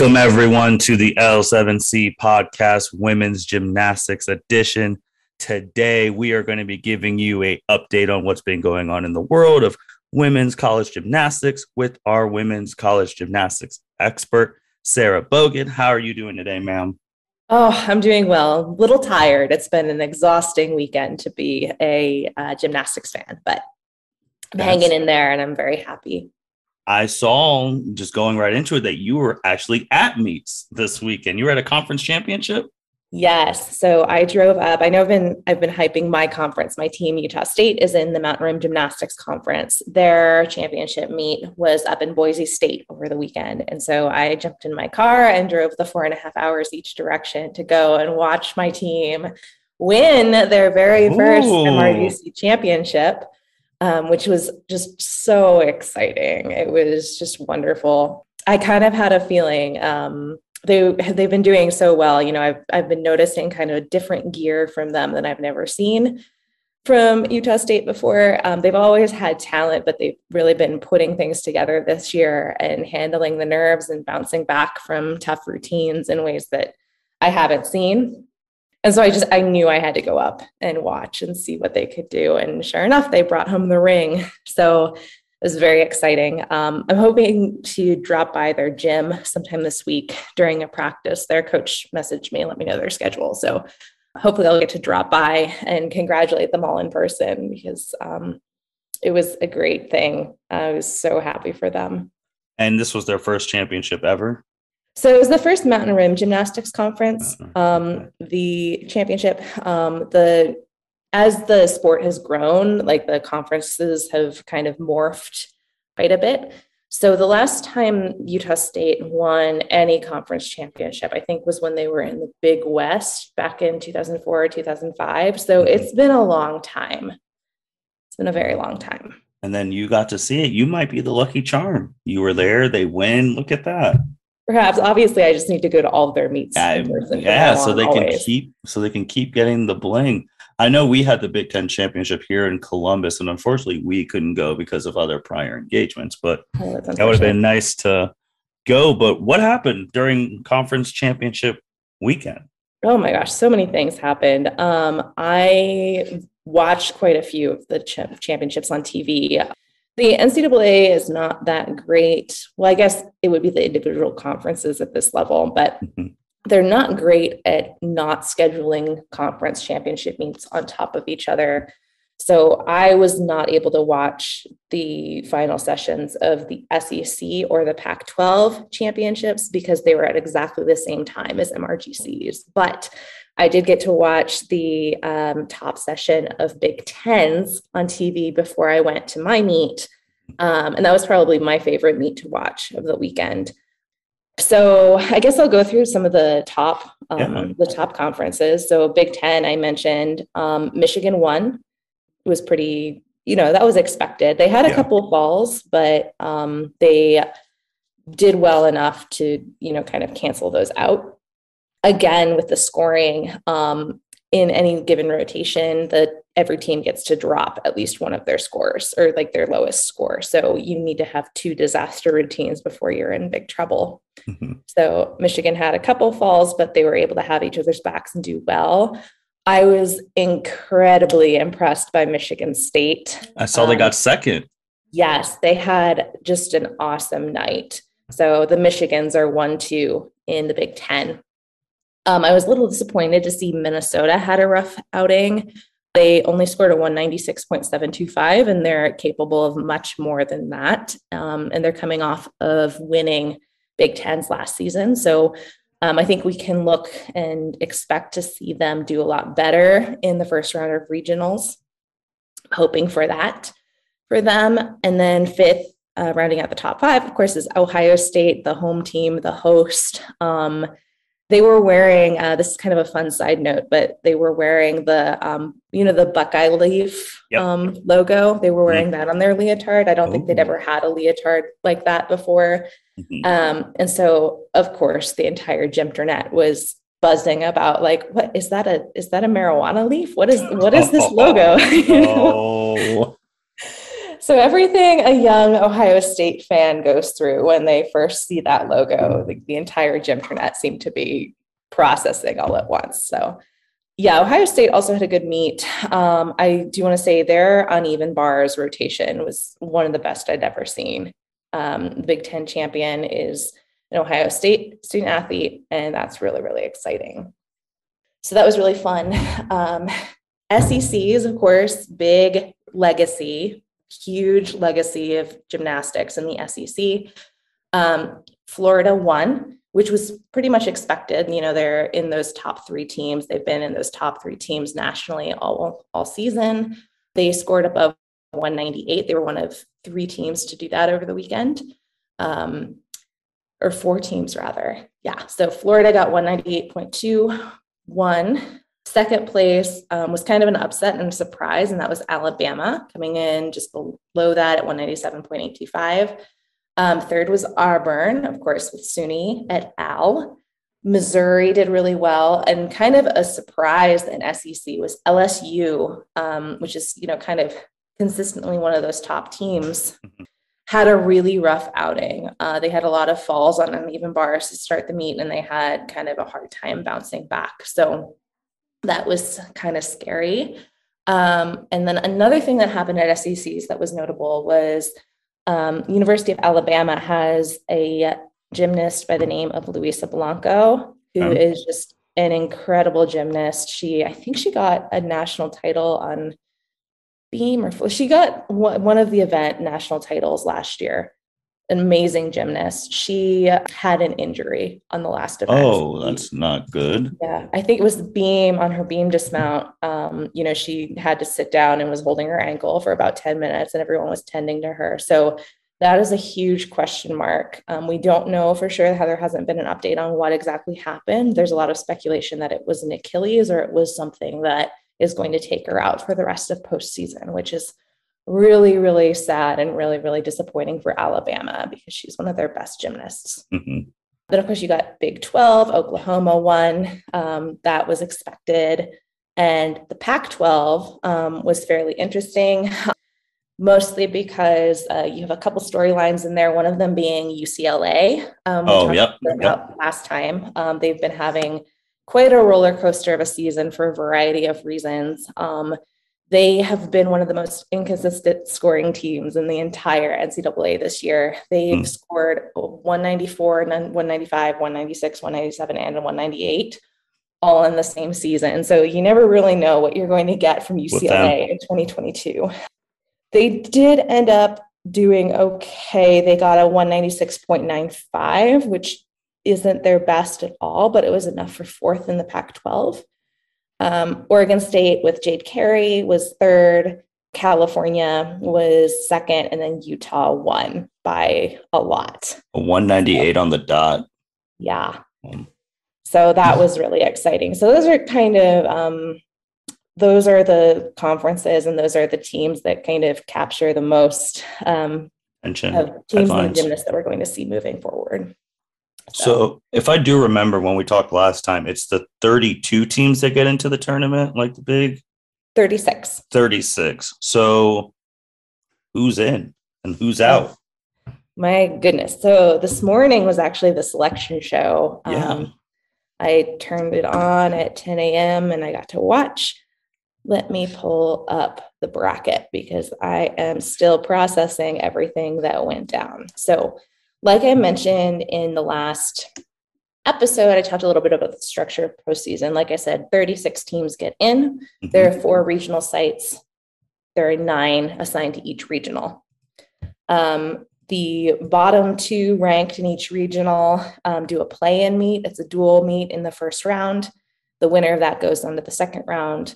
Welcome, everyone, to the L7C podcast, Women's Gymnastics Edition. Today, we are going to be giving you a update on what's been going on in the world of women's college gymnastics with our women's college gymnastics expert, Sarah Bogen. How are you doing today, ma'am? Oh, I'm doing well. A little tired. It's been an exhausting weekend to be a uh, gymnastics fan, but I'm That's- hanging in there and I'm very happy. I saw just going right into it that you were actually at meets this weekend. You were at a conference championship. Yes. So I drove up. I know I've been I've been hyping my conference. My team, Utah State, is in the Mountain Rim Gymnastics Conference. Their championship meet was up in Boise State over the weekend. And so I jumped in my car and drove the four and a half hours each direction to go and watch my team win their very first Ooh. MRGC championship. Um, which was just so exciting. It was just wonderful. I kind of had a feeling um, they they've been doing so well. You know, I've I've been noticing kind of a different gear from them than I've never seen from Utah State before. Um, they've always had talent, but they've really been putting things together this year and handling the nerves and bouncing back from tough routines in ways that I haven't seen. And so I just I knew I had to go up and watch and see what they could do. And sure enough, they brought home the ring. So it was very exciting. Um, I'm hoping to drop by their gym sometime this week during a practice. Their coach messaged me, and let me know their schedule. So hopefully I'll get to drop by and congratulate them all in person because um, it was a great thing. I was so happy for them. And this was their first championship ever. So it was the first Mountain Rim Gymnastics Conference. Uh-uh. Um, the championship, um, the as the sport has grown, like the conferences have kind of morphed quite a bit. So the last time Utah State won any conference championship, I think, was when they were in the Big West back in 2004 or 2005. So Mhm. it's been a long time. It's been a very long time. And then you got to see it. You might be the lucky charm. You were there. They win. Look at that. Perhaps, obviously, I just need to go to all of their meets. Yeah, in person yeah. So they can keep. So they can keep getting the bling. I know we had the Big Ten championship here in Columbus, and unfortunately, we couldn't go because of other prior engagements. But Oh, that would have been nice to go. But what happened during conference championship weekend? Oh my gosh, so many things happened. Um, I watched quite a few of the cha- championships on TV. The NCAA is not that great. Well, I guess it would be the individual conferences at this level, but Mhm. they're not great at not scheduling conference championship meets on top of each other. So I was not able to watch the final sessions of the SEC or the Pac 12 championships because they were at exactly the same time as MRGCs. But I did get to watch the um, top session of Big Tens on TV before I went to my meet. Um, and that was probably my favorite meet to watch of the weekend. So I guess I'll go through some of the top um, Yeah. the top conferences. So Big Ten, I mentioned um, Michigan won. It was pretty, you know, that was expected. They had a Yeah. couple falls, but um, they did well enough to, you know, kind of cancel those out. Again, with the scoring um, in any given rotation, that every team gets to drop at least one of their scores or like their lowest score. So you need to have two disaster routines before you're in big trouble. So Michigan had a couple falls, but they were able to have each other's backs and do well. I was incredibly impressed by Michigan State. I saw they Um, got second. Yes, they had just an awesome night. So the Michigans are one two in the Big Ten. Um, I was a little disappointed to see Minnesota had a rough outing. They only scored a 196.725, and they're capable of much more than that. Um, and they're coming off of winning Big Tens last season. So um, I think we can look and expect to see them do a lot better in the first round of regionals. Hoping for that for them. And then fifth, uh, rounding out the top five, of course, is Ohio State, the home team, the host. Um, they were wearing uh, this is kind of a fun side note, but they were wearing the um, you know the Buckeye leaf Yep. um, logo. They were wearing that on their leotard. I don't think they'd ever had a leotard like that before. Mhm. Um, and so, of course, the entire gym Gymternet was buzzing about like, what is that a is that a marijuana leaf? What is what is this logo? You know? oh, So everything a young Ohio State fan goes through when they first see that logo, the, the entire Gymternet seemed to be processing all at once. So yeah, Ohio State also had a good meet. Um, I do want to say their uneven bars rotation was one of the best I'd ever seen. Um, the Big Ten champion is an Ohio State student athlete, and that's really, really exciting. So that was really fun. Um, SECs, of course, big legacy, huge legacy of gymnastics in the SEC. Um, Florida won, which was pretty much expected. You know, they're in those top three teams. They've been in those top three teams nationally all, all season. They scored above 198. They were one of three teams to do that over the weekend, um, or four teams rather. Yeah. So Florida got 198.21. Second place um, was kind of an upset and a surprise, and that was Alabama coming in just below that at 197.85. Um, third was Auburn, of course, with Suni et al. Missouri did really well, and kind of a surprise in SEC was LSU, um, which is you know kind of consistently one of those top teams. Mm-hmm. Had a really rough outing. Uh, they had a lot of falls on uneven bars to start the meet, and they had kind of a hard time bouncing back. So that was kind of scary. Um, and then another thing that happened at SECs that was notable was um, University of Alabama has a gymnast by the name of Luisa Blanco, who um, is just an incredible gymnast. She, I think she got a national title on beam or she got one of the event national titles last year an amazing gymnast. She had an injury on the last event. Oh, that's not good. Yeah, I think it was the beam on her beam dismount. Um, you know, she had to sit down and was holding her ankle for about 10 minutes, and everyone was tending to her. So that is a huge question mark. Um, we don't know for sure. There hasn't been an update on what exactly happened. There's a lot of speculation that it was an Achilles or it was something that is going to take her out for the rest of postseason, which is really, really sad and really, really disappointing for Alabama because she's one of their best gymnasts. Mm-hmm. Then, of course, you got Big 12, Oklahoma won. Um, that was expected. And the Pac 12 um, was fairly interesting, mostly because uh, you have a couple storylines in there, one of them being UCLA. Um, oh, yep. yep. Last time. Um, they've been having quite a roller coaster of a season for a variety of reasons. They have been one of the most inconsistent scoring teams in the entire NCAA this year. They've mm. scored 194, 195, 196, 197, and 198 all in the same season. So you never really know what you're going to get from UCLA in 2022. They did end up doing okay. They got a 196.95, which isn't their best at all, but it was enough for fourth in the Pac 12. Um, Oregon State with Jade Carey was third. California was second, and then Utah won by a lot. A 198 on the dot. Yeah. Um. So that was really exciting. So those are kind of um, those are the conferences and those are the teams that kind of capture the most um, Attention, of teams headlines. and gymnasts that we're going to see moving forward. So. if I do remember when we talked last time, it's the 32 teams that get into the tournament, like the big 36. 36. So who's in and who's out? My goodness. So this morning was actually the selection show. Yeah. Um, I turned it on at 10 a.m. and I got to watch. Let me pull up the bracket because I am still processing everything that went down. So like I mentioned in the last episode, I talked a little bit about the structure of postseason. Like I said, 36 teams get in. Mm-hmm. There are four regional sites. There are nine assigned to each regional. Um, the bottom two ranked in each regional um, do a play in meet. It's a dual meet in the first round. The winner of that goes on to the second round.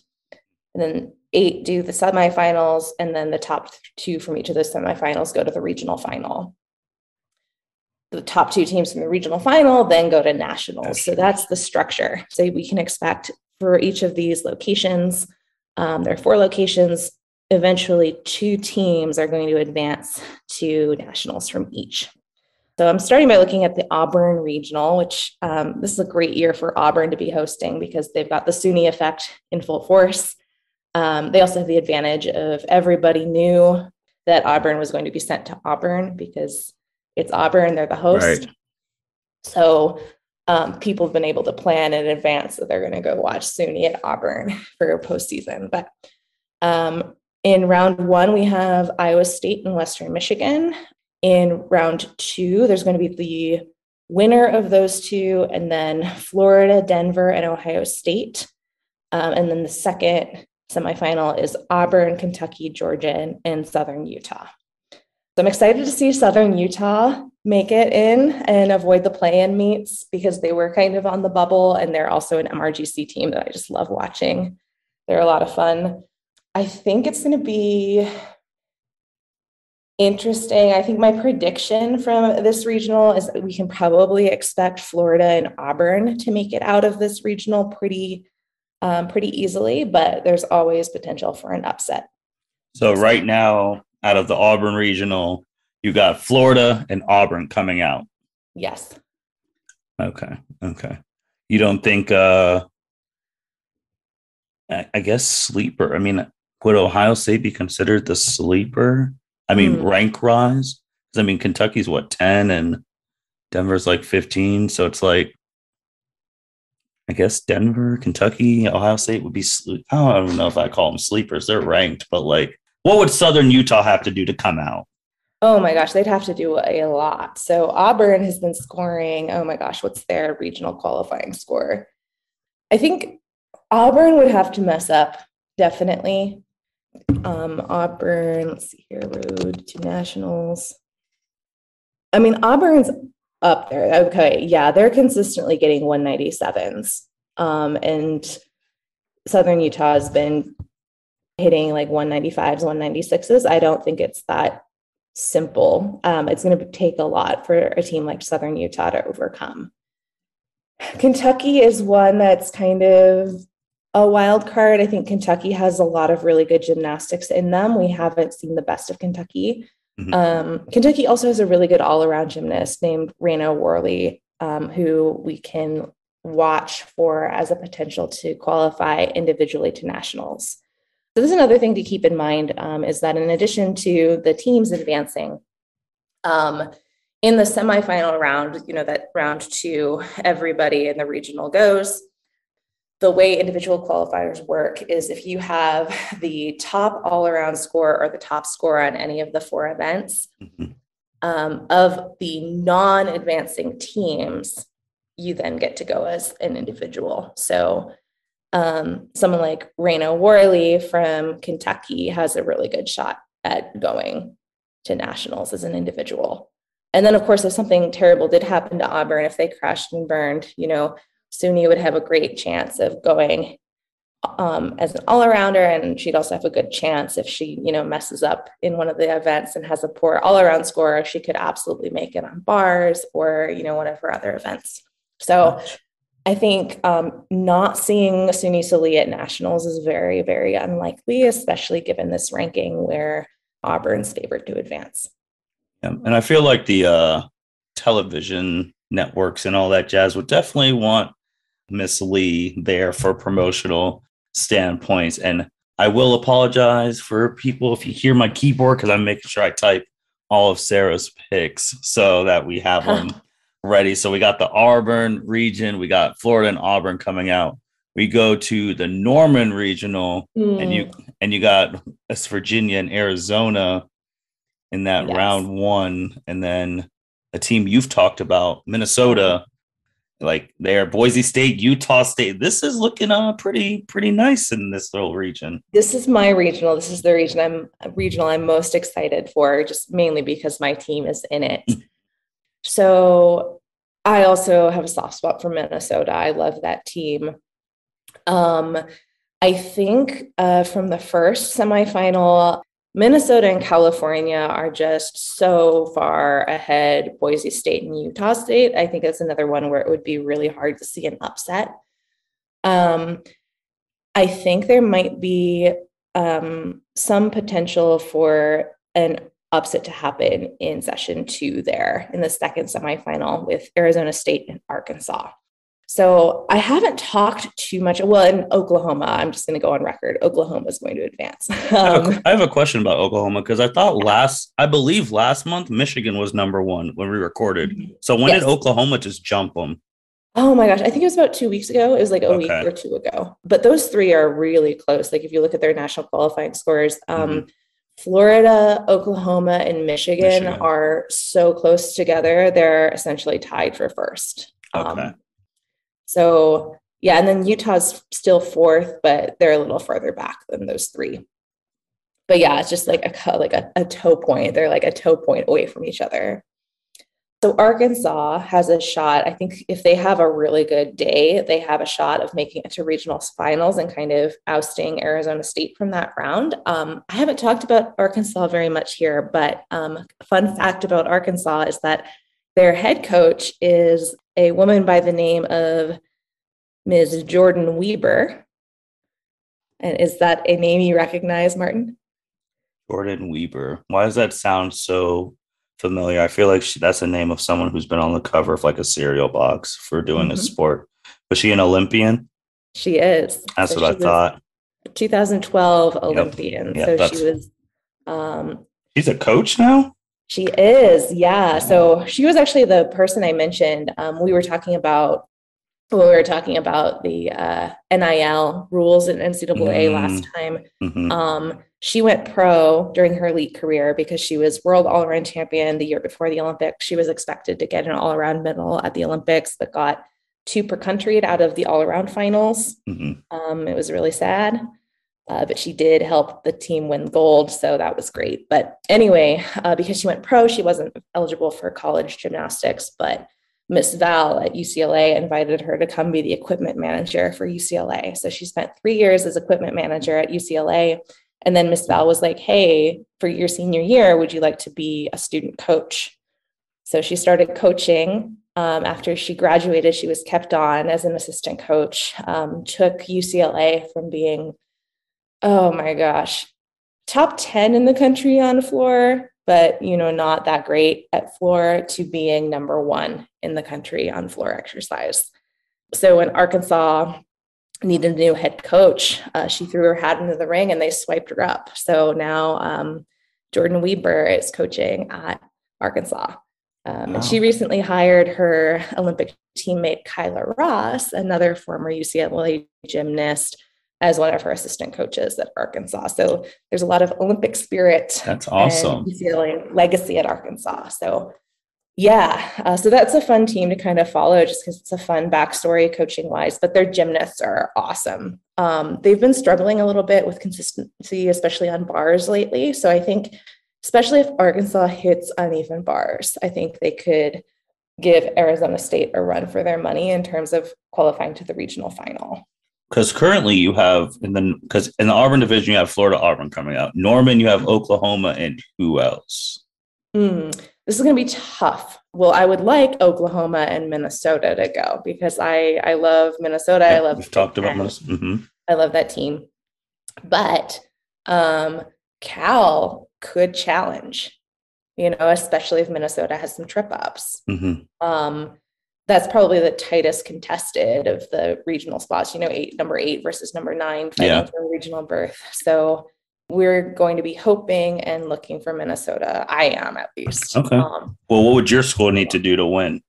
And then eight do the semifinals. And then the top two from each of those semifinals go to the regional final the top two teams from the regional final then go to nationals. So that's the structure. So we can expect for each of these locations, um, there are four locations. Eventually, two teams are going to advance to nationals from each. So I'm starting by looking at the Auburn Regional, which um, this is a great year for Auburn to be hosting because they've got the Suni effect in full force. Um, they also have the advantage of everybody knew that Auburn was going to be sent to Auburn because it's Auburn, they're the host. Right. So um, people have been able to plan in advance that they're going to go watch Suni at Auburn for postseason. But um, in round one, we have Iowa State and Western Michigan. In round two, there's going to be the winner of those two, and then Florida, Denver, and Ohio State. Um, and then the second semifinal is Auburn, Kentucky, Georgia, and Southern Utah. So I'm excited to see Southern Utah make it in and avoid the play-in meets because they were kind of on the bubble and they're also an MRGC team that I just love watching. They're a lot of fun. I think it's going to be interesting. I think my prediction from this regional is that we can probably expect Florida and Auburn to make it out of this regional pretty um, pretty easily, but there's always potential for an upset. So right now, out of the Auburn regional, you got Florida and Auburn coming out. Yes. Okay. Okay. You don't think uh I, I guess sleeper. I mean, would Ohio State be considered the sleeper? I mean, mm. rank rise? I mean, Kentucky's what, 10 and Denver's like 15. So it's like, I guess Denver, Kentucky, Ohio State would be, I don't know if I call them sleepers. They're ranked, but like, what would Southern Utah have to do to come out? Oh my gosh, they'd have to do a lot. So Auburn has been scoring, oh my gosh, what's their regional qualifying score? I think Auburn would have to mess up, definitely. Um, Auburn, let's see here, road to nationals. I mean, Auburn's up there. Okay, yeah, they're consistently getting 197s. Um, and Southern Utah has been hitting like 195s, 196s. I don't think it's that simple. Um, it's going to take a lot for a team like Southern Utah to overcome. Kentucky is one that's kind of a wild card. I think Kentucky has a lot of really good gymnastics in them. We haven't seen the best of Kentucky. Mm-hmm. Um, Kentucky also has a really good all around gymnast named Raena Worley, um, who we can watch for as a potential to qualify individually to nationals. So this is another thing to keep in mind um, is that in addition to the teams advancing, um, in the semifinal round, you know, that round two, everybody in the regional goes. The way individual qualifiers work is if you have the top all around score or the top score on any of the four events mm-hmm. um, of the non advancing teams, you then get to go as an individual. So um, someone like Raena Worley from Kentucky has a really good shot at going to nationals as an individual. And then, of course, if something terrible did happen to Auburn, if they crashed and burned, you know, Suni would have a great chance of going um, as an all-arounder, and she'd also have a good chance if she, you know, messes up in one of the events and has a poor all-around score, she could absolutely make it on bars or, you know, one of her other events. So I think um, not seeing Sunisa Lee at nationals is very, very unlikely, especially given this ranking where Auburn's favored to advance. Yeah, and I feel like the uh, television networks and all that jazz would definitely want Miss Lee there for promotional standpoints. And I will apologize for people if you hear my keyboard because I'm making sure I type all of Sarah's picks so that we have them ready. So we got the Auburn region, we got Florida and Auburn coming out. We go to the Norman regional, mm. and you mm. and you got West Virginia and Arizona in that yes. round one, and then a team you've talked about, Minnesota, like there, Boise State, Utah State. This is looking uh pretty pretty nice in this little region. This is my regional. This is the region I'm regional I'm most excited for, just mainly because my team is in it. So I also have a soft spot for Minnesota. I love that team. Um, I think uh, from the first semifinal, Minnesota and California are just so far ahead, Boise State and Utah State. I think that's another one where it would be really hard to see an upset. Um, I think there might be um, some potential for an upset to happen in session two there in the second semifinal with Arizona State and Arkansas. So I haven't talked too much. Well, in Oklahoma, I'm just going to go on record. Oklahoma is going to advance. I, have a, I, have a question about Oklahoma because I thought last, I believe last month, Michigan was number one when we recorded. Mm-hmm. So when yes. did Oklahoma just jump them? Oh my gosh, I think it was about two weeks ago. It was like a okay. week or two ago. But those three are really close. Like if you look at their national qualifying scores, um, mm-hmm. Florida, Oklahoma, and Michigan, Michigan, are so close together. They're essentially tied for first. Okay. Um, so yeah, and then Utah's still fourth, but they're a little further back than those three. But yeah, it's just like a like a, a toe point. They're like a toe point away from each other. So Arkansas has a shot. I think if they have a really good day, they have a shot of making it to regional finals and kind of ousting Arizona State from that round. Um, I haven't talked about Arkansas very much here, but um, fun fact about Arkansas is that their head coach is a woman by the name of Ms. Jordyn Wieber. And is that a name you recognize, Martin? Jordyn Wieber. Why does that sound so familiar. I feel like she, that's the name of someone who's been on the cover of like a cereal box for doing mm-hmm. a sport. Was she an Olympian? She is. That's so what I thought. 2012 Olympian. Yep. Yep, so she was. Um, she's a coach now. She is, yeah. So she was actually the person I mentioned. Um, we were talking about when we were talking about the uh, NIL rules in NCAA mm. last time. Mm-hmm. Um, she went pro during her elite career because she was world all around champion the year before the Olympics. She was expected to get an all around medal at the Olympics, but got two per country out of the all around finals. Mm-hmm. Um, it was really sad. Uh, but she did help the team win gold. So that was great. But anyway, uh, because she went pro, she wasn't eligible for college gymnastics. But Miss Val at UCLA invited her to come be the equipment manager for UCLA. So she spent three years as equipment manager at UCLA and then Miss Val was like, Hey, for your senior year, would you like to be a student coach? So she started coaching. Um, after she graduated, she was kept on as an assistant coach, um, took UCLA from being, oh my gosh, top 10 in the country on floor, but you know, not that great at floor to being number one in the country on floor exercise. So in Arkansas, needed a new head coach. Uh, she threw her hat into the ring and they swiped her up. So now um, Jordyn Wieber is coaching at Arkansas. Um, wow. And she recently hired her Olympic teammate Kyla Ross, another former UCLA gymnast, as one of her assistant coaches at Arkansas. So there's a lot of Olympic spirit. That's awesome. UCLA legacy at Arkansas. So yeah, uh, so that's a fun team to kind of follow just because it's a fun backstory coaching wise, but their gymnasts are awesome. Um, they've been struggling a little bit with consistency, especially on bars lately. So I think, especially if Arkansas hits uneven bars, I think they could give Arizona State a run for their money in terms of qualifying to the regional final. Because currently you have in the because in the Auburn division you have Florida Auburn coming out, Norman you have Oklahoma, and who else? Mm this is going to be tough. Well, I would like Oklahoma and Minnesota to go because I I love Minnesota. Yeah, I love we've talked about Minnesota. Mm-hmm. I love that team, but um, Cal could challenge. You know, especially if Minnesota has some trip ups. Mm-hmm. Um, that's probably the tightest contested of the regional spots. You know, eight number eight versus number nine fighting yeah. for a regional berth. So we're going to be hoping and looking for Minnesota. I am at least. Okay. Um, well, what would your school need to do to win?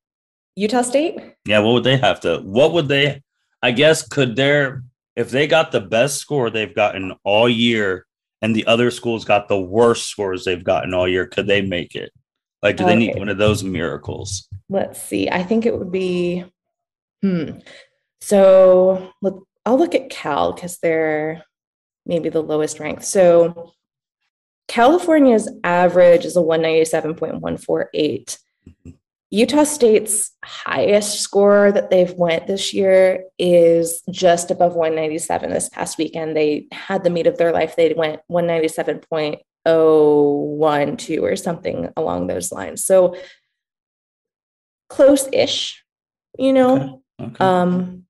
Utah State. Yeah. What would they have to? What would they? I guess could their if they got the best score they've gotten all year, and the other schools got the worst scores they've gotten all year, could they make it? Like, do okay. they need one of those miracles? Let's see. I think it would be. Hmm. So look, I'll look at Cal because they're maybe the lowest ranked. So California's average is a 197.148. Mm-hmm. Utah State's highest score that they've went this year is just above 197 this past weekend. They had the meet of their life. They went 197.012 or something along those lines. So close-ish, you know. Okay. Okay. Um,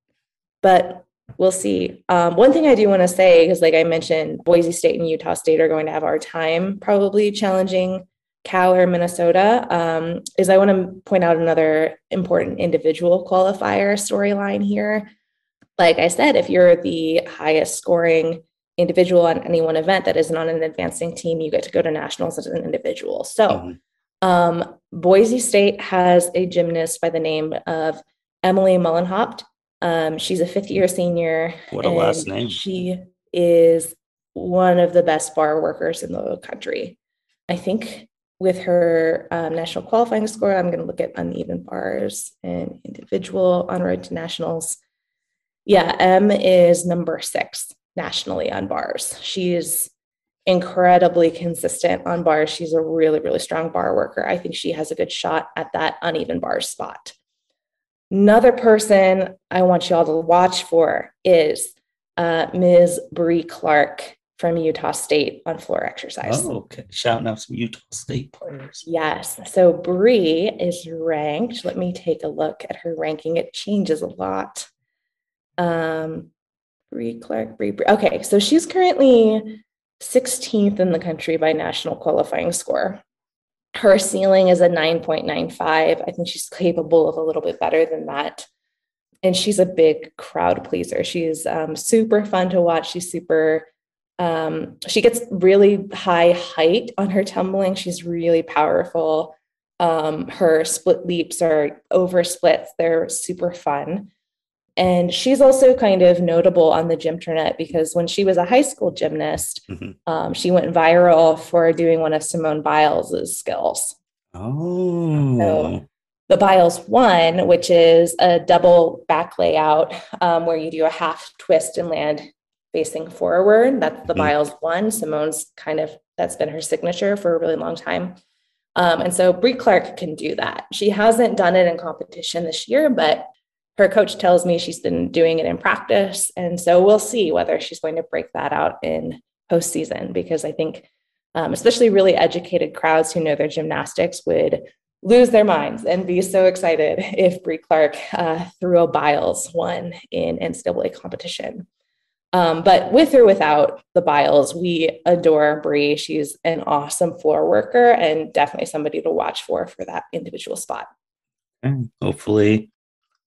but we'll see. Um, one thing I do want to say, because like I mentioned, Boise State and Utah State are going to have our time probably challenging Cal or Minnesota, um, is I want to point out another important individual qualifier storyline here. Like I said, if you're the highest scoring individual on any one event that isn't on an advancing team, you get to go to nationals as an individual. So, mm-hmm. um, Boise State has a gymnast by the name of Emily Muhlenhaupt. Um, she's a fifth year senior. What a last name. She is one of the best bar workers in the country. I think with her um, national qualifying score, I'm going to look at uneven bars and individual on road to nationals. Yeah, M is number six nationally on bars. She's incredibly consistent on bars. She's a really, really strong bar worker. I think she has a good shot at that uneven bar spot. Another person I want you all to watch for is uh, Ms. Bree Clark from Utah State on floor exercise. Oh, okay. Shouting out some Utah State players. Yes. So Bree is ranked. Let me take a look at her ranking. It changes a lot. Um, Bree Clark, Bree, Bree. Okay. So she's currently 16th in the country by national qualifying score. Her ceiling is a 9.95. I think she's capable of a little bit better than that. And she's a big crowd pleaser. She's um, super fun to watch. She's super um, she gets really high height on her tumbling. She's really powerful. Um, her split leaps are over splits. They're super fun. And she's also kind of notable on the gymternet because when she was a high school gymnast, mm-hmm. um, she went viral for doing one of Simone Biles' skills. Oh. So the Biles one, which is a double back layout um, where you do a half twist and land facing forward. That's the mm. Biles one. Simone's kind of that's been her signature for a really long time. Um, and so Bree Clark can do that. She hasn't done it in competition this year, but her coach tells me she's been doing it in practice. And so we'll see whether she's going to break that out in postseason because I think, um, especially really educated crowds who know their gymnastics would lose their minds and be so excited if Bree Clark uh, threw a Biles one in NCAA competition. Um, but with or without the Biles, we adore Bree. She's an awesome floor worker and definitely somebody to watch for for that individual spot. And hopefully,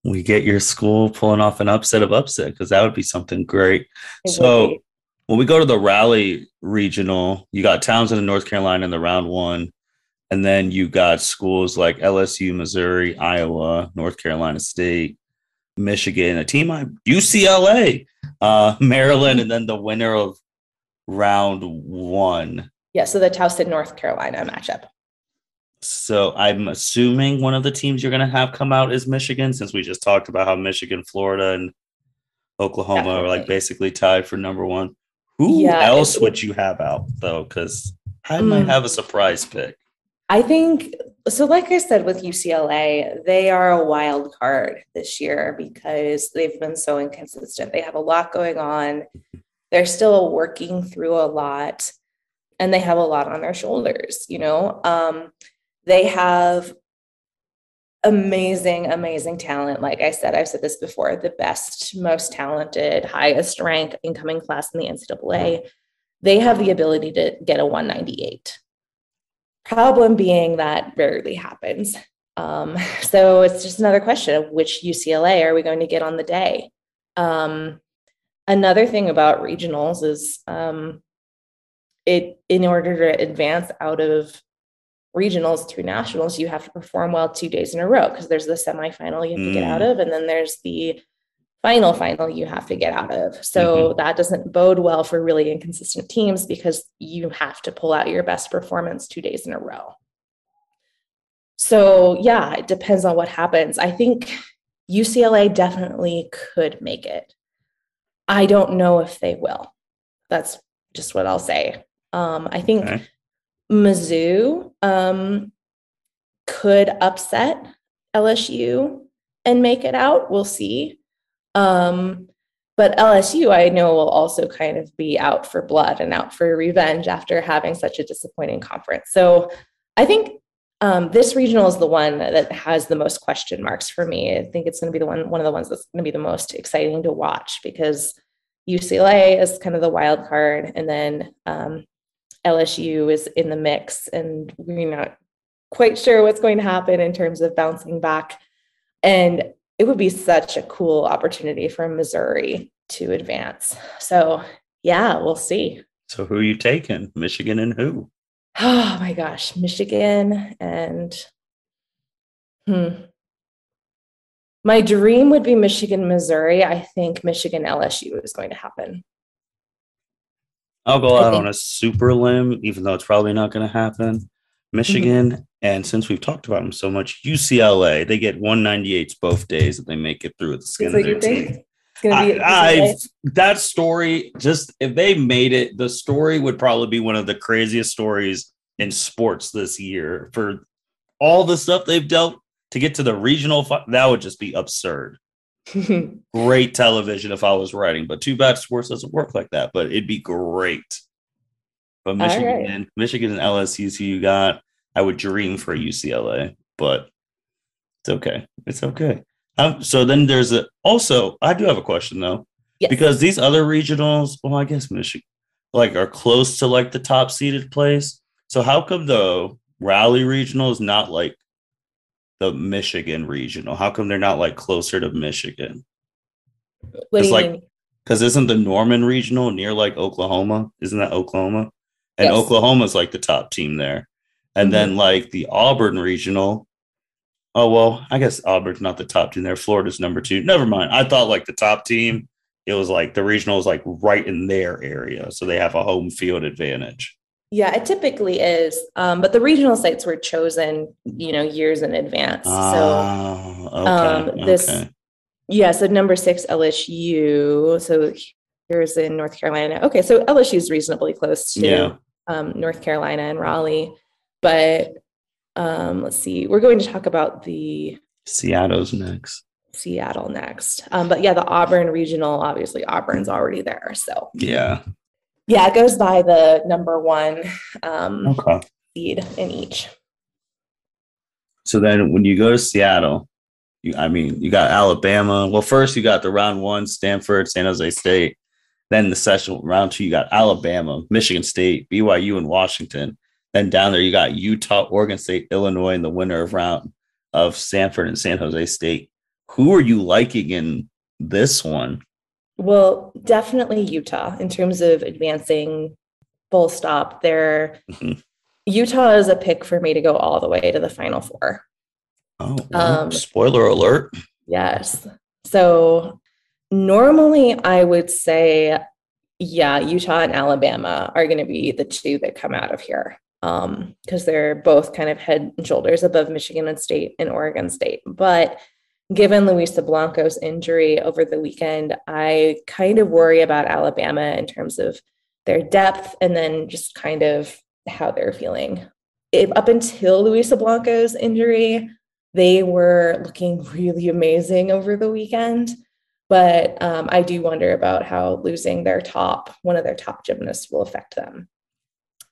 we get your school pulling off an upset of upset because that would be something great. It so, when we go to the Raleigh regional, you got Towson and North Carolina in the round one. And then you got schools like LSU, Missouri, Iowa, North Carolina State, Michigan, a team I UCLA, uh, Maryland, and then the winner of round one. Yeah, so the Towson, North Carolina matchup. So I'm assuming one of the teams you're going to have come out is Michigan, since we just talked about how Michigan, Florida, and Oklahoma Definitely. are like basically tied for number one. Who yeah, else would you have out though? Because I mm, might have a surprise pick. I think so. Like I said with UCLA, they are a wild card this year because they've been so inconsistent. They have a lot going on. They're still working through a lot, and they have a lot on their shoulders. You know, um, they have amazing, amazing talent. Like I said, I've said this before: the best, most talented, highest ranked incoming class in the NCAA. They have the ability to get a 198 Problem being that rarely happens. Um, so it's just another question of which UCLA are we going to get on the day? Um, another thing about regionals is um, it in order to advance out of regionals through nationals, you have to perform well two days in a row because there's the semifinal you have to get out mm. of, and then there's the final final you have to get out of. So mm-hmm. that doesn't bode well for really inconsistent teams because you have to pull out your best performance two days in a row. So yeah, it depends on what happens. I think UCLA definitely could make it. I don't know if they will. That's just what I'll say. Um, I think okay. Mizzou um, could upset LSU and make it out. We'll see. Um, but LSU, I know, will also kind of be out for blood and out for revenge after having such a disappointing conference. So I think um, this regional is the one that has the most question marks for me. I think it's going to be the one, one of the ones that's going to be the most exciting to watch because UCLA is kind of the wild card, and then um, LSU is in the mix, and we're not quite sure what's going to happen in terms of bouncing back. And it would be such a cool opportunity for Missouri to advance. So, yeah, we'll see. So, who are you taking? Michigan and who? Oh my gosh, Michigan and hmm. My dream would be Michigan, Missouri. I think Michigan LSU is going to happen. I'll go out on a super limb, even though it's probably not going to happen. Michigan, mm-hmm. and since we've talked about them so much, UCLA, they get 198s both days if they make it through with the skin of their teeth. I, I that story just if they made it, the story would probably be one of the craziest stories in sports this year for all the stuff they've dealt to get to the regional. That would just be absurd. great television if I was writing, but too bad sports doesn't work like that. But it'd be great. But Michigan, right. and Michigan and LSU, is who you got, I would dream for UCLA, but it's okay. It's okay. Um, so then there's a also I do have a question though, yes. because these other regionals, well, I guess Michigan like are close to like the top seeded place. So how come the Raleigh regional is not like the Michigan regional? How come they're not like closer to Michigan? You like. Because isn't the Norman regional near like Oklahoma? Isn't that Oklahoma? And yes. Oklahoma's like the top team there. And mm-hmm. then like the Auburn regional. Oh well, I guess Auburn's not the top team there. Florida's number two. Never mind. I thought like the top team, it was like the regional is like right in their area. So they have a home field advantage. Yeah, it typically is. Um, but the regional sites were chosen, you know, years in advance. Oh, so um, this, okay. yeah, so number six LSU. So here's in North Carolina. Okay, so LSU is reasonably close to yeah. um, North Carolina and Raleigh. But um, let's see, we're going to talk about the Seattle's next. Seattle next. Um, but yeah, the Auburn regional, obviously Auburn's already there. So yeah, yeah, it goes by the number one um, okay. seed in each. So then when you go to Seattle, you, I mean, you got Alabama. Well, first you got the round one, Stanford, San Jose State. Then the session round two, you got Alabama, Michigan State, BYU, and Washington. Then down there, you got Utah, Oregon State, Illinois, and the winner of round of Stanford and San Jose State. Who are you liking in this one? Well, definitely Utah in terms of advancing full stop. There, mm-hmm. Utah is a pick for me to go all the way to the final four. Oh, well, um, spoiler alert. Yes. So normally I would say, yeah, Utah and Alabama are going to be the two that come out of here because um, they're both kind of head and shoulders above Michigan and State and Oregon State. But given Luisa Blanco's injury over the weekend, I kind of worry about Alabama in terms of their depth and then just kind of how they're feeling. If, up until Luisa Blanco's injury, they were looking really amazing over the weekend. But um, I do wonder about how losing their top, one of their top gymnasts, will affect them.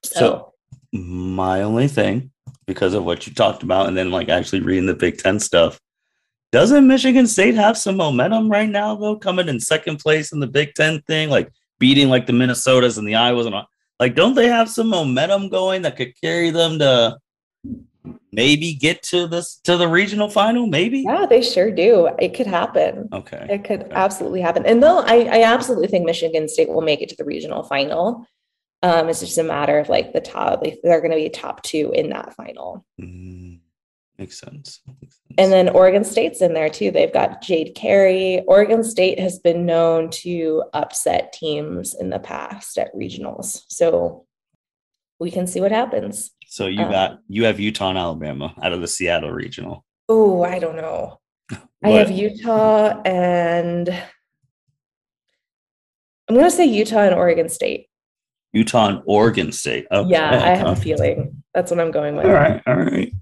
So, so my only thing, because of what you talked about, and then like actually reading the Big Ten stuff, doesn't Michigan State have some momentum right now, though, coming in second place in the Big Ten thing, like beating like the Minnesotas and the Iowas and all, like, don't they have some momentum going that could carry them to maybe get to this to the regional final? Maybe. Yeah, they sure do. It could happen. Okay. It could okay. absolutely happen. And though I, I absolutely think Michigan State will make it to the regional final. Um, it's just a matter of like the top, like they're going to be top two in that final. Mm. Makes sense. Makes sense. And then Oregon State's in there too. They've got Jade Carey. Oregon State has been known to upset teams in the past at regionals. So we can see what happens. So you um, got you have Utah and Alabama out of the Seattle regional. Oh, I don't know. I have Utah and I'm going to say Utah and Oregon State. Utah and Oregon State. Okay. Yeah, I have a feeling. That's what I'm going with. All right. All right.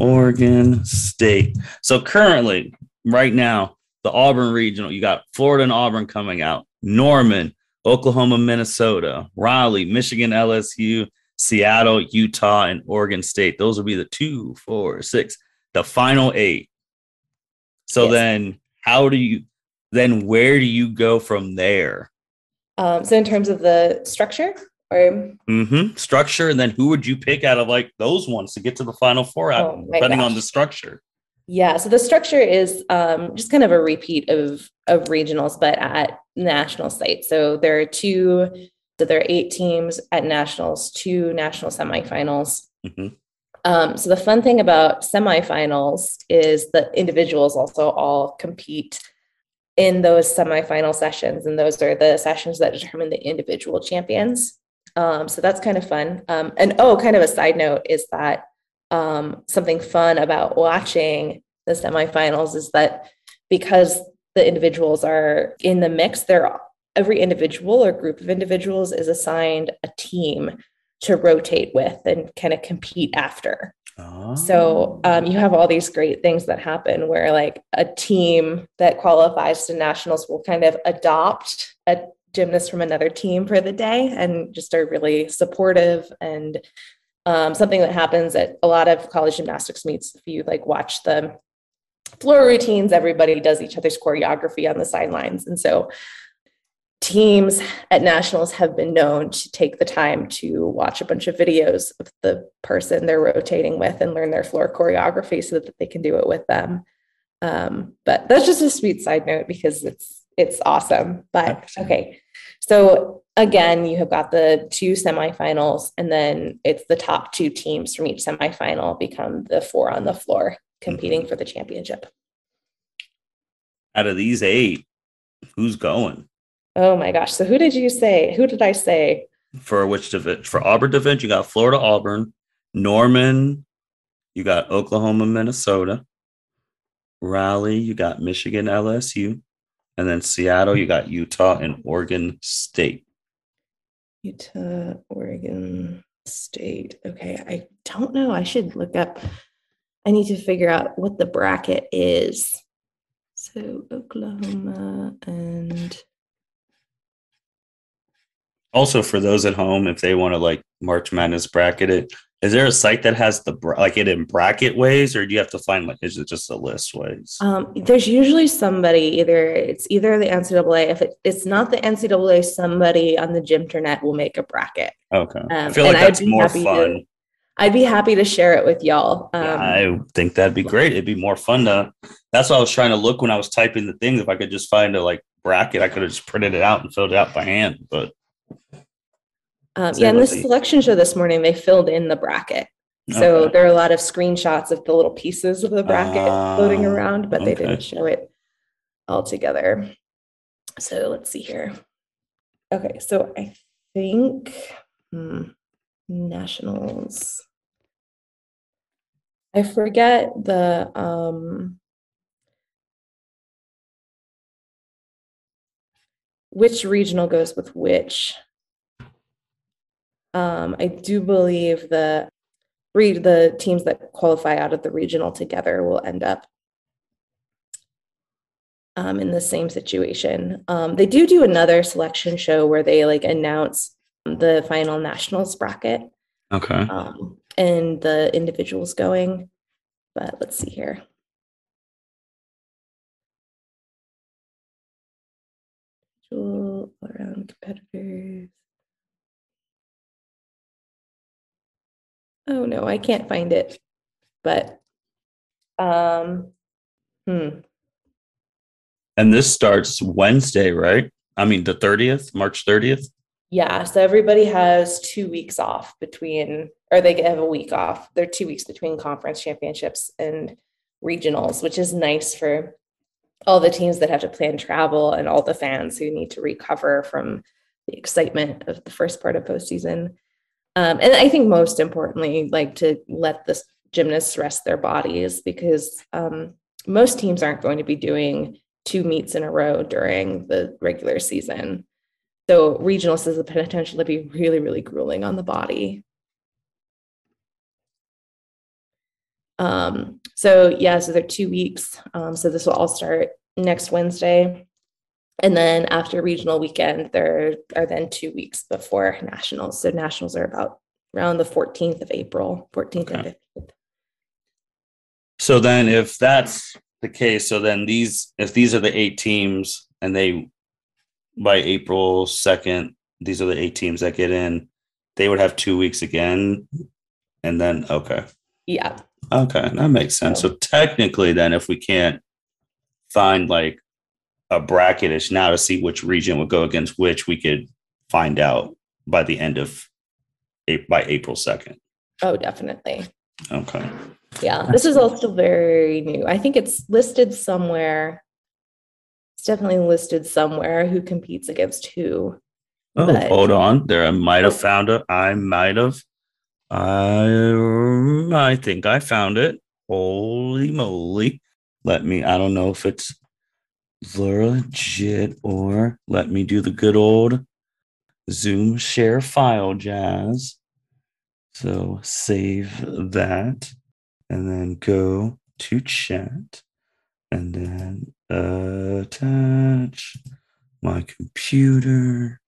Oregon State. So currently, right now, the Auburn regional, you got Florida and Auburn coming out, Norman, Oklahoma, Minnesota, Raleigh, Michigan, LSU, Seattle, Utah, and Oregon State. Those will be the two, four, six, the final eight. So yes. then, how do you, then where do you go from there? Um, so, in terms of the structure, Or Mm-hmm. Structure, and then who would you pick out of like those ones to get to the final four? out- Oh depending on the structure. Yeah, so the structure is um, just kind of a repeat of of regionals, but at national sites. So there are two, so there are eight teams at nationals, two national semifinals. Mhm. Um, so the fun thing about semifinals is that individuals also all compete in those semifinal sessions, and those are the sessions that determine the individual champions. Um, so that's kind of fun. Um, and oh, kind of a side note is that um, something fun about watching the semifinals is that because the individuals are in the mix, they're every individual or group of individuals is assigned a team to rotate with and kind of compete after. So Oh. um, you have all these great things that happen where like a team that qualifies to nationals will kind of adopt a gymnast from another team for the day and just are really supportive and um, something that happens at a lot of college gymnastics meets if you like watch the floor routines everybody does each other's choreography on the sidelines and so teams at nationals have been known to take the time to watch a bunch of videos of the person they're rotating with and learn their floor choreography so that they can do it with them. Um, but that's just a sweet side note because it's it's awesome. But okay. So again you have got the two semifinals and then it's the top two teams from each semifinal become the four on the floor competing for the championship. Out of these eight, who's going oh my gosh so who did you say who did i say for which division? For Auburn division, you got Florida, Auburn, Norman, you got Oklahoma, Minnesota, Raleigh, you got Michigan, LSU, and then Seattle, you got Utah and Oregon State. Utah, Oregon State. Okay, I don't know. I should look up. I need to figure out what the bracket is. So Oklahoma and Also, for those at home, if they want to like March Madness bracket it, is there a site that has the like it in bracket ways, or do you have to find like is it just a list ways? um, there's usually somebody either it's either the NCAA. If it, it's not the NCAA, somebody on the Gymternet will make a bracket. Okay, I Um, feel and like that's more happy to- fun. I'd be happy to share it with y'all. Um, Yeah, I think that'd be great. It'd be more fun to. That's what I was trying to look when I was typing the things. If I could just find a like bracket, I could have just printed it out and filled it out by hand. But Um, yeah, in this selection show this morning, they filled in the bracket. So Okay. there are a lot of screenshots of the little pieces of the bracket floating Ah, around, but they didn't show it all together. So let's see here. Okay, so I think hmm, nationals. I forget the um which regional goes with which. Um, I do believe the read the teams that qualify out of the regional together will end up um, in the same situation. Um, they do do another selection show where they like announce the final nationals bracket okay, um, and the individuals going. But let's see here. Competitors. Oh no, I can't find it. But um hmm. and this starts Wednesday, right? I mean, the thirtieth, March thirtieth. Yeah, so everybody has two weeks off between, or they have a week off. They're two weeks between conference championships and regionals, which is nice for all the teams that have to plan travel and all the fans who need to recover from the excitement of the first part of postseason. Um, and I think most importantly, like to let the gymnasts rest their bodies because um, most teams aren't going to be doing two meets in a row during the regular season. So regionals has the potential to be really, really grueling on the body. Um, so yeah, so they're two weeks. Um, so this will all start next Wednesday. And then after regional weekend, there are then two weeks before nationals. So nationals are about around the 14th of April, 14th and 15th. So then, if that's the case, so then these, if these are the eight teams, and they by April second, these are the eight teams that get in. they would have two weeks again, and then okay, Yeah. Okay, that makes sense. So technically, then, if we can't find like a bracketish now to see which region would go against which, we could find out by the end of by April second. Oh, definitely. Okay. Yeah. This is all still very new. I think it's listed somewhere. It's definitely listed somewhere who competes against who. Oh, But- hold on. There, I might have Oh. found it. I might have. I I think I found it. Holy moly! Let me. I don't know if it's legit or let me do the good old Zoom share file, Jazz. So save that, and then go to chat, and then attach my computer.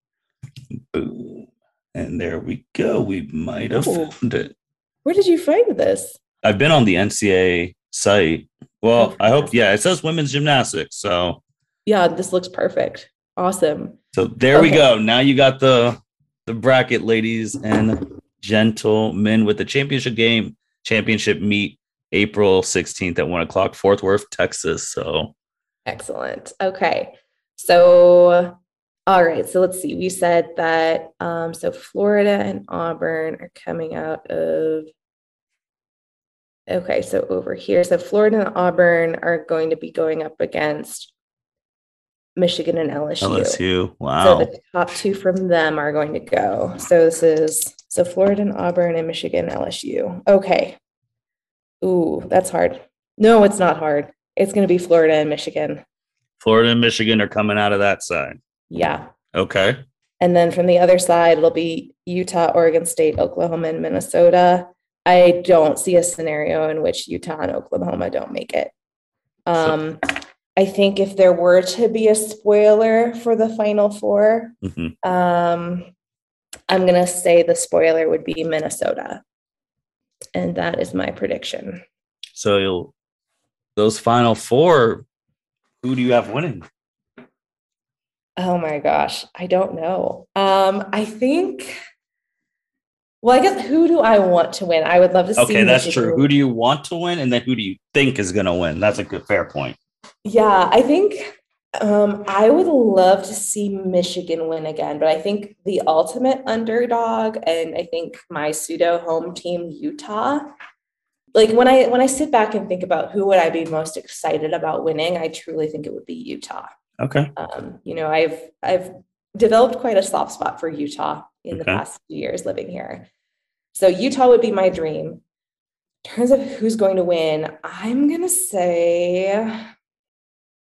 Boom. And there we go. We might have Ooh. found it. Where did you find this? I've been on the NCAA site. Well, Oh, I hope, yeah, it says women's gymnastics. So Yeah, this looks perfect. Awesome. so there we go. Now you got the the bracket, ladies and gentlemen, with the championship game, championship meet April 16th at one o'clock, Fort Worth, Texas. So Excellent. Okay. So, all right. So let's see. We said that um, so Florida and Auburn are coming out of. Okay. So over here. So Florida and Auburn are going to be going up against Michigan and LSU. LSU. Wow. So the top two from them are going to go. So this is so Florida and Auburn and Michigan LSU. Okay. Ooh, that's hard. No, it's not hard. It's going to be Florida and Michigan. Florida and Michigan are coming out of that side. Yeah. Okay. And then from the other side, it'll be Utah, Oregon State, Oklahoma, and Minnesota. I don't see a scenario in which Utah and Oklahoma don't make it. Um, I think if there were to be a spoiler for the final four, hmm Um, I'm going to say the spoiler would be Minnesota. And that is my prediction. So you'll those final four, who do you have winning? Oh my gosh, I don't know. Um, I think, well, I guess who do I want to win? I would love to see. Okay, that's true. Who do you want to win, and then who do you think is going to win? That's a good, fair point. Yeah, I think um, I would love to see Michigan win again, but I think the ultimate underdog, and I think my pseudo home team, Utah. Like when I when I sit back and think about who would I be most excited about winning, I truly think it would be Utah. Okay. Um, you know, I've I've developed quite a soft spot for Utah in the past few years living here. So Utah would be my dream. In terms of who's going to win, I'm gonna say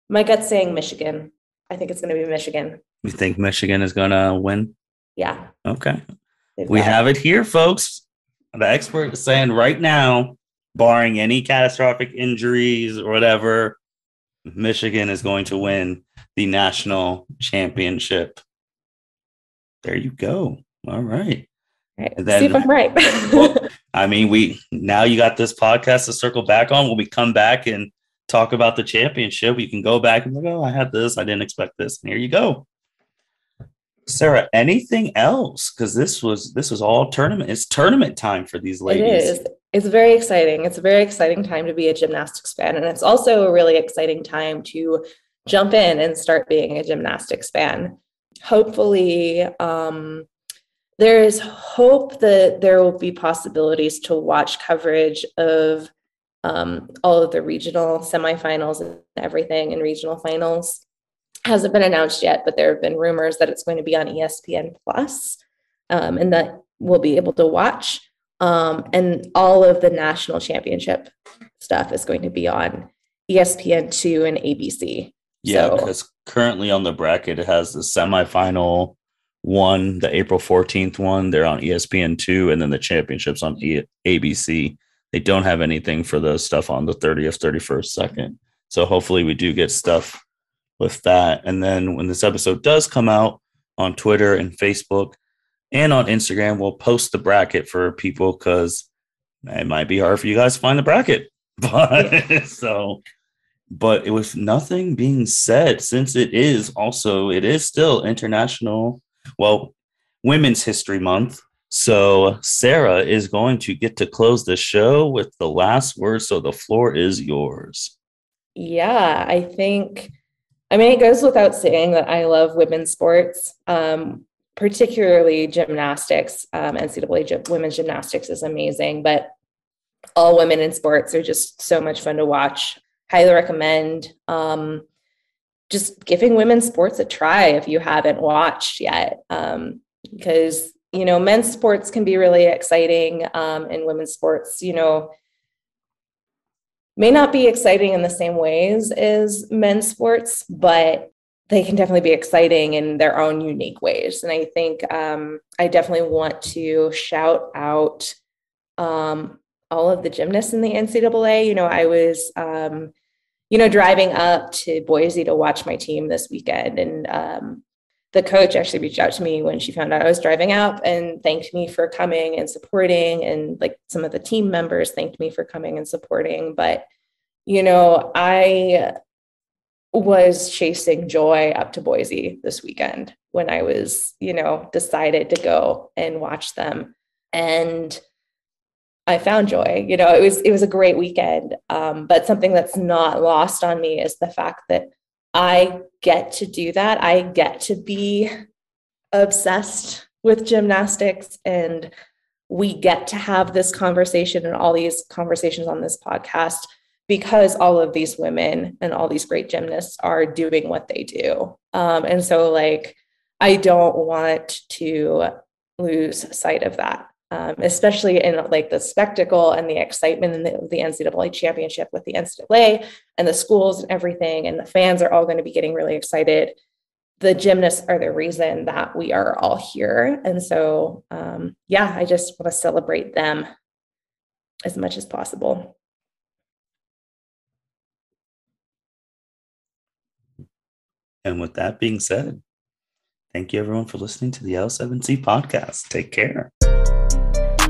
my gut's saying Michigan. I think it's gonna be Michigan. You think Michigan is going to win? Yeah. Okay. they've We have it here, folks. The expert is saying right now, barring any catastrophic injuries or whatever, Michigan is going to win the national championship. There you go. All right. Right. and then- See if I'm right. Well, I mean, we now you got this podcast to circle back on. When we come back and talk about the championship, you can go back and like, oh, I had this, I didn't expect this, and here you go. Sarah, anything else? Because this was this was all tournament. It's tournament time for these ladies. is. It's very exciting. It's a very exciting time to be a gymnastics fan. And it's also a really exciting time to jump in and start being a gymnastics fan. Hopefully, um, there is hope that there will be possibilities to watch coverage of um, all of the regional semifinals and everything and regional finals. Hasn't been announced yet, but there have been rumors that it's going to be on ESPN Plus, um, and that we'll be able to watch. Um, and all of the national championship stuff is going to be on E ESPN2 and ABC. Yeah, So- because currently on the bracket it has the semifinal one, the April 14th one. They're on E ESPN two, and then the championships on e- ABC. They don't have anything for the stuff on the 30th, 31st, second. So hopefully we do get stuff with that. And then when this episode does come out on Twitter and Facebook and on Instagram, we'll post the bracket for people because it might be hard for you guys to find the bracket. But so but it was nothing being said since it is also it is still international well women's history month So Sarah is going to get to close the show with the last word. So the floor is yours. Yeah, I think, I mean, it goes without saying that I love women's sports, um, particularly gymnastics. Um, NCAA women's gymnastics is amazing, but all women in sports are just so much fun to watch. Highly recommend. Um, just giving women's sports a try if you haven't watched yet, um, because you know men's sports can be really exciting, um, and women's sports, you know, may not be exciting in the same ways as men's sports, but they can definitely be exciting in their own unique ways. And I think um, I definitely want to shout out um, all of the gymnasts in the NCAA. You know, I was, um, you know, driving up to Boise to watch my team this weekend, and um, the coach actually reached out to me when she found out I was driving up and thanked me for coming and supporting, and like some of the team members thanked me for coming and supporting. But you know, I was chasing joy up to Boise this weekend when I was, you know, decided to go and watch them. And I found joy. You know, it was it was a great weekend. Um, but something that's not lost on me is the fact that I get to do that. I get to be obsessed with gymnastics and we get to have this conversation and all these conversations on this podcast because all of these women and all these great gymnasts are doing what they do. Um, and so, like, I don't want to lose sight of that um, especially in like the spectacle and the excitement in the, the NCAA championship with the NCAA and the schools and everything. And the fans are all going to be getting really excited. The gymnasts are the reason that we are all here. And so, um, yeah, I just want to celebrate them as much as possible. And with that being said, thank you everyone for listening to the L7C podcast. Take care.